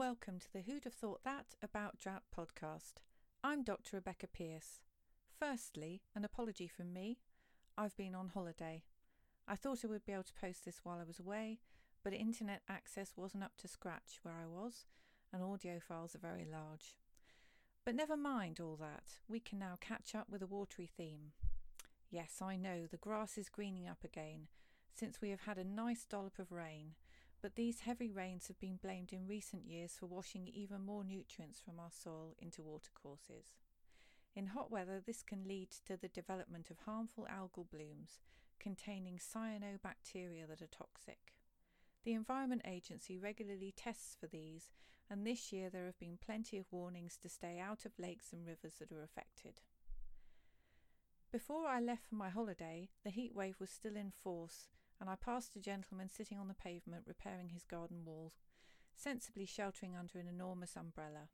Welcome to the Who'd Have Thought That About Drought podcast. I'm Dr. Rebecca Pierce. Firstly, an apology from me. I've been on holiday. I thought I would be able to post this while I was away, but internet access wasn't up to scratch where I was, and audio files are very large. But never mind all that, we can now catch up with a watery theme. Yes, I know, the grass is greening up again, since we have had a nice dollop of rain, but these heavy rains have been blamed in recent years for washing even more nutrients from our soil into watercourses. In hot weather, this can lead to the development of harmful algal blooms containing cyanobacteria that are toxic. The Environment Agency regularly tests for these, and this year there have been plenty of warnings to stay out of lakes and rivers that are affected. Before I left for my holiday, the heatwave was still in force, and I passed a gentleman sitting on the pavement repairing his garden wall, sensibly sheltering under an enormous umbrella.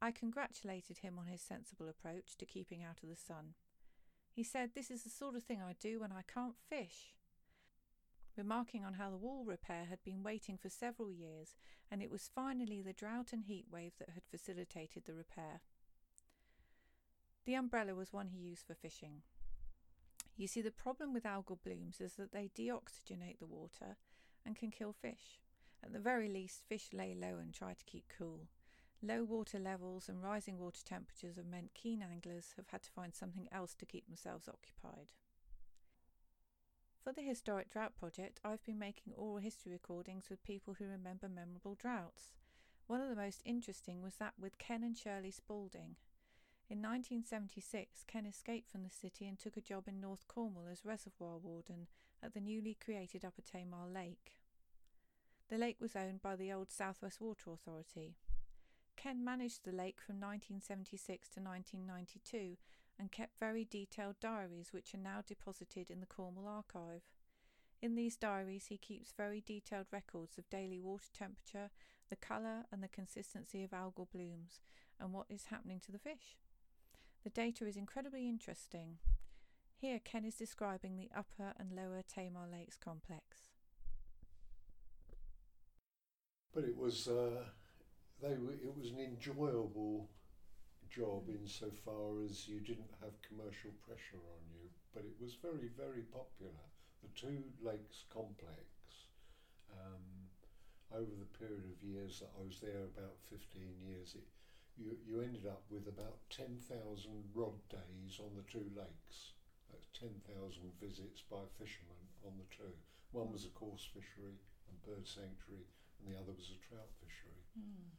I congratulated him on his sensible approach to keeping out of the sun. He said, This is the sort of thing I do when I can't fish remarking on how the wall repair had been waiting for several years and it was finally the drought and heat wave that had facilitated the repair. The umbrella was one he used for fishing. You see, the problem with algal blooms is that they deoxygenate the water and can kill fish. At the very least, fish lay low and try to keep cool. Low water levels and rising water temperatures have meant keen anglers have had to find something else to keep themselves occupied. For the Historic Drought Project, I've been making oral history recordings with people who remember memorable droughts. One of the most interesting was that with Ken and Shirley Spalding. In 1976, Ken escaped from the city and took a job in North Cornwall as reservoir warden at the newly created Upper Tamar Lake. The lake was owned by the old South West Water Authority. Ken managed the lake from 1976 to 1992 and kept very detailed diaries which are now deposited in the Cornwall Archive. In these diaries, he keeps very detailed records of daily water temperature, the colour and the consistency of algal blooms, and what is happening to the fish. The data is incredibly interesting. Here, Ken is describing the upper and lower Tamar Lakes complex. But it was, uh, they were, it was an enjoyable job insofar as you didn't have commercial pressure on you, but it was very, very popular. The Two Lakes complex, um, over the period of years that I was there, about 15 years, it, you, you ended up with about 10,000 rod days on the two lakes. That's 10,000 visits by fishermen on the two. One was a coarse fishery and bird sanctuary, and the other was a trout fishery. Mm.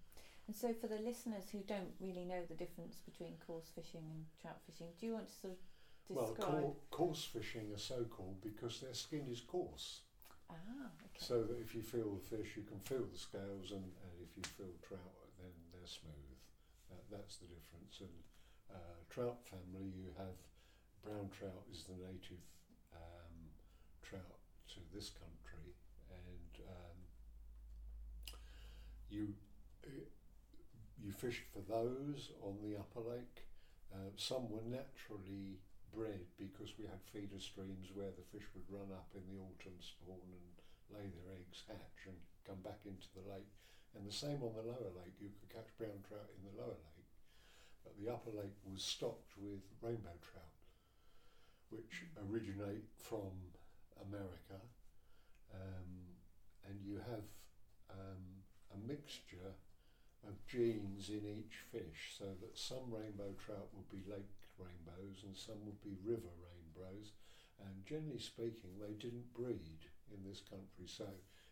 And so, for the listeners who don't really know the difference between coarse fishing and trout fishing, do you want to sort of describe? Well, coarse fishing are so called because their skin is coarse. Ah, okay. So that if you feel the fish, you can feel the scales, and, and if you feel trout, then they're smooth. That, that's the difference. And uh, trout family, you have brown trout is the native um, trout to this country, and um, you you fished for those on the upper lake. Uh, some were naturally bred because we had feeder streams where the fish would run up in the autumn spawn and lay their eggs, hatch, and come back into the lake. And the same on the lower lake. You could catch brown trout in the lower lake, but the upper lake was stocked with rainbow trout, which originate from America. Um, and you have um, a mixture of genes in each fish so that some rainbow trout would be lake rainbows and some would be river rainbows and generally speaking they didn't breed in this country so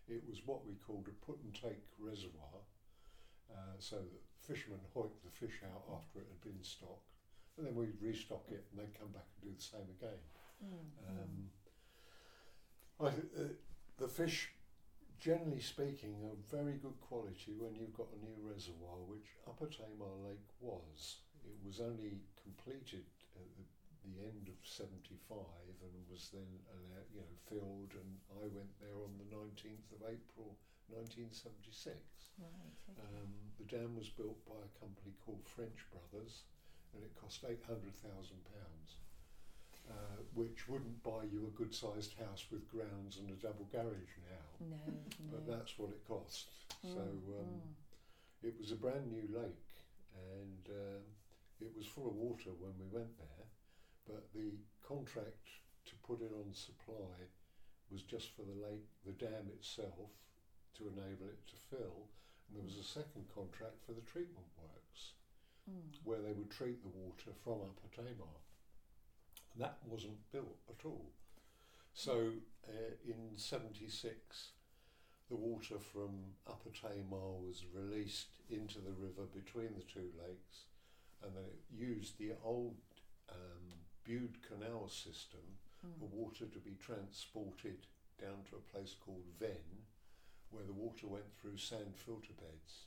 it was what we called a put and take reservoir uh, so that fishermen hoiked the fish out after it had been stocked and then we'd restock it and they'd come back and do the same again mm. um, I, uh, the fish generally speaking, are very good quality when you've got a new reservoir, which Upper Tamar Lake was. It was only completed at the, the end of 75 and was then you know, filled, and I went there on the 19th of April 1976. Right, okay. um, the dam was built by a company called French Brothers, and it cost £800,000 uh, which wouldn't buy you a good sized house with grounds and a double garage now. No, But that's what it cost. Mm, so um, mm. it was a brand new lake, and um, it was full of water when we went there. But the contract to put it on supply was just for the lake, the dam itself, to enable it to fill. And there was a second contract for the treatment works, Mm. where they would treat the water from Upper Tamar. And that wasn't built at all. So uh, in 76, the water from Upper Tamar was released into the river between the two lakes, and then it used the old um, Bude Canal system Mm. for water to be transported down to a place called Ven, where the water went through sand filter beds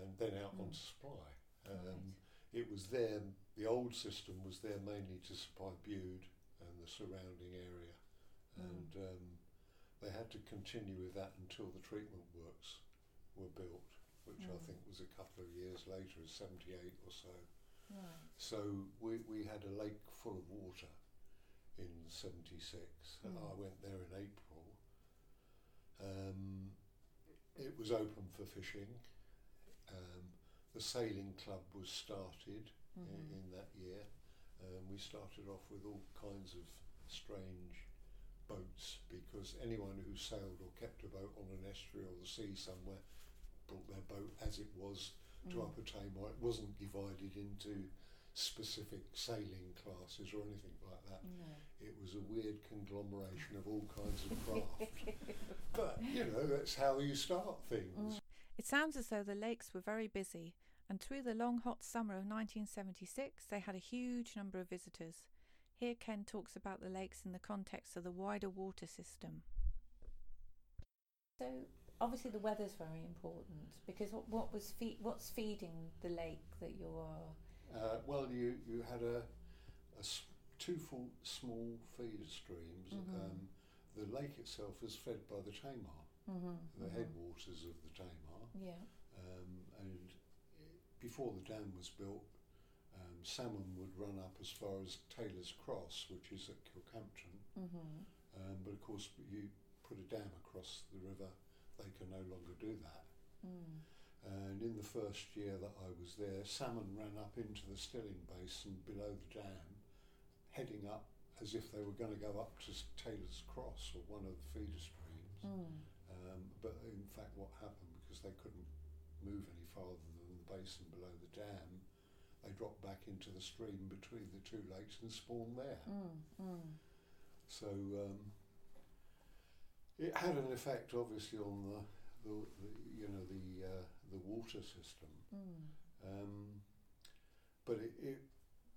and then out Mm. on supply. Um, Right. It was there, the old system was there mainly to supply Bude and the surrounding area, Mm. and um, they had to continue with that until the treatment works were built, which I Mm. think was a couple of years later, 78 or so. Right. So we, we had a lake full of water in 76. and Mm. I went there in April. Um, it was open for fishing. Um, the sailing club was started i- Mhm. in that year. Um, we started off with all kinds of strange boats because anyone who sailed or kept a boat on an estuary or the sea somewhere brought their boat as it was to Mm. Upper Tamar. It wasn't divided into specific sailing classes or anything like that. No. It was a weird conglomeration of all kinds of craft. but, you know, that's how you start things. Mm. It sounds as though the lakes were very busy, and through the long hot summer of 1976, they had a huge number of visitors. Here, Ken talks about the lakes in the context of the wider water system. So obviously the weather's very important because what, what was fe- what's feeding the lake that you're Uh, well, you, you had a, a two full, small feeder streams. Mhm. Um, the lake itself is fed by the Tamar, mm-hmm, the headwaters of the Tamar. yeah Um, and before the dam was built, um, salmon would run up as far as Taylor's Cross, which is at Kilkhampton. mm-hmm, Um, but of course, you put a dam across the river, they can no longer do that. mm. And in the first year that I was there, salmon ran up into the Stilling Basin below the dam, heading up as if they were going to go up to Taylor's Cross or one of the feeder streams. Mm. Um, but in fact, what happened because they couldn't move any farther than the basin below the dam, they dropped back into the stream between the two lakes and spawned there. Mm. Mm. So um, it had an effect, obviously, on the, the, the you know the uh, the water system. Mm. Um, but it, it,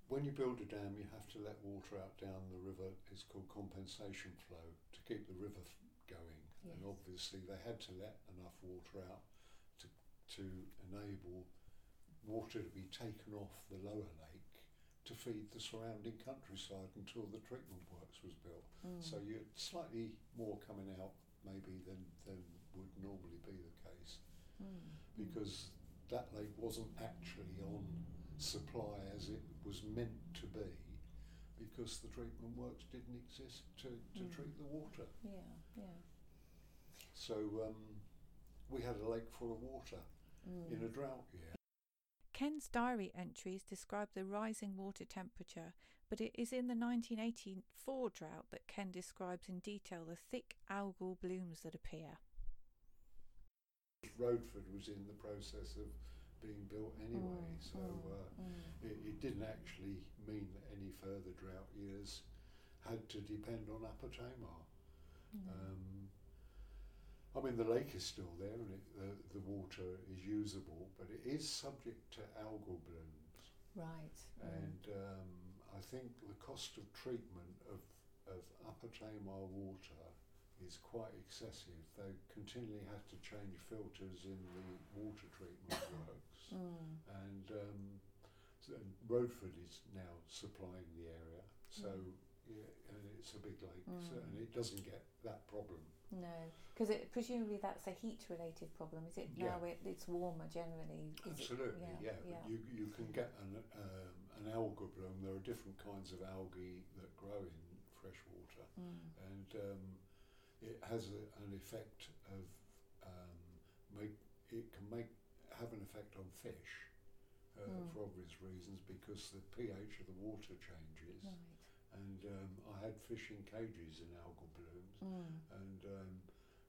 when you build a dam, you have to let water out down the river. It's called compensation flow to keep the river f- going. And obviously, they had to let enough water out to to enable water to be taken off the lower lake to feed the surrounding countryside until the treatment works was built. Mm. So you had slightly more coming out maybe than than would normally be the case. Because that lake wasn't actually on supply as it was meant to be because the treatment works didn't exist to, to Mm. treat the water. yeah yeah So um, we had a lake full of water mm. in a drought year. Ken's diary entries describe the rising water temperature, but it is in the 1984 drought that Ken describes in detail the thick algal blooms that appear. Roadford was in the process of being built anyway, Mm, so mm, uh, mm. it, it didn't actually mean that any further drought years had to depend on Upper Tamar. Mm. Um, I mean, the lake is still there and it, the, the water is usable, but it is subject to algal blooms. right. And um, I think the cost of treatment of, of Upper Tamar water is quite excessive. They continually have to change filters in the water treatment works. Mm. And, um, so, and Roadford is now supplying the area, so Mm. yeah, and it's a big lake, so, Mm. and it doesn't get that problem. no because presumably that's a heat related problem is it Yeah. now it, it's warmer generally is it- Absolutely, yeah. yeah, You you can get an um, an algal bloom. There are different kinds of algae that grow in fresh water, Mm. and um, it has a, an effect of um, make it can make have an effect on fish uh, Mm. for obvious reasons because the pH of the water changes. Right. And um, I had fish in cages in algal blooms, Mm. and um,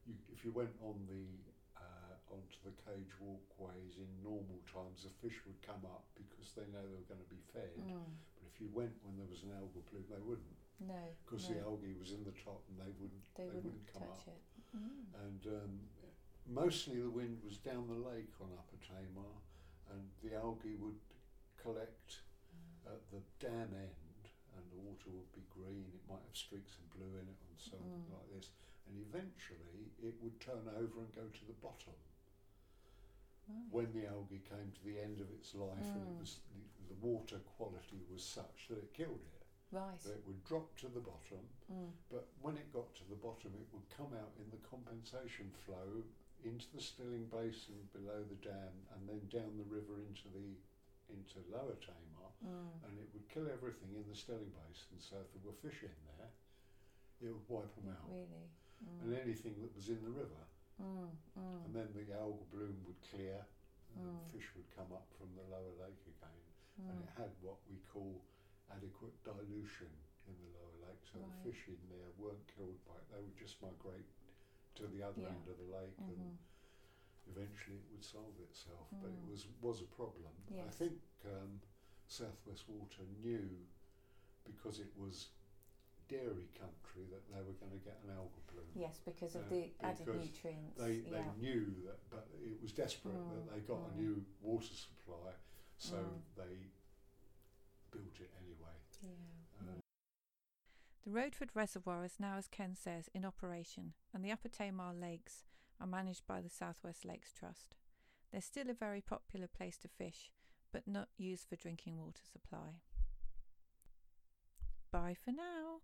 you, if you went on the uh, onto the cage walkways in normal times, the fish would come up because they know they were going to be fed. Mm. But if you went when there was an algal bloom, they wouldn't No. because no. the algae was in the top and they wouldn't they, they wouldn't, wouldn't come touch up. it. Mm. and um, mostly the wind was down the lake on Upper Tamar, and the algae would collect Uh, at the dam end, and the water would be green. It might have streaks of blue in it, and something Mm. like this. And eventually, it would turn over and go to the bottom right. when the algae came to the end of its life, and it Mm. was the, the water quality was such that it killed it. Right. So it would drop to the bottom, Mm. but when it got to the bottom, it would come out in the compensation flow into the Stilling Basin below the dam, and then down the river into the into Lower Tamar, Mm. and it would kill everything in the Stilling Basin. So if there were fish in there, it would wipe them out, Really. Mm. and anything that was in the river. Mm. Mm. And then the algal bloom would clear, and Mm. fish would come up from the lower lake again, and it had what we call adequate dilution in the lower lake, so Right. the fish in there weren't killed by it. They would just migrate to the other Yeah. end of the lake, Mhm. and eventually it would solve itself. But it Mm. was was a problem. I think um, Southwest Water knew because it was dairy country that they were going to get an algal bloom. Yes, because of Uh, the added nutrients. They, they yeah. knew that, but it was desperate Mm, that they got a mm. new water supply, so Mm. they built it anyway. Yeah. The Roadford Reservoir is now, as Ken says, in operation, and the Upper Tamar Lakes are managed by the Southwest Lakes Trust. They're still a very popular place to fish, but not used for drinking water supply. Bye for now.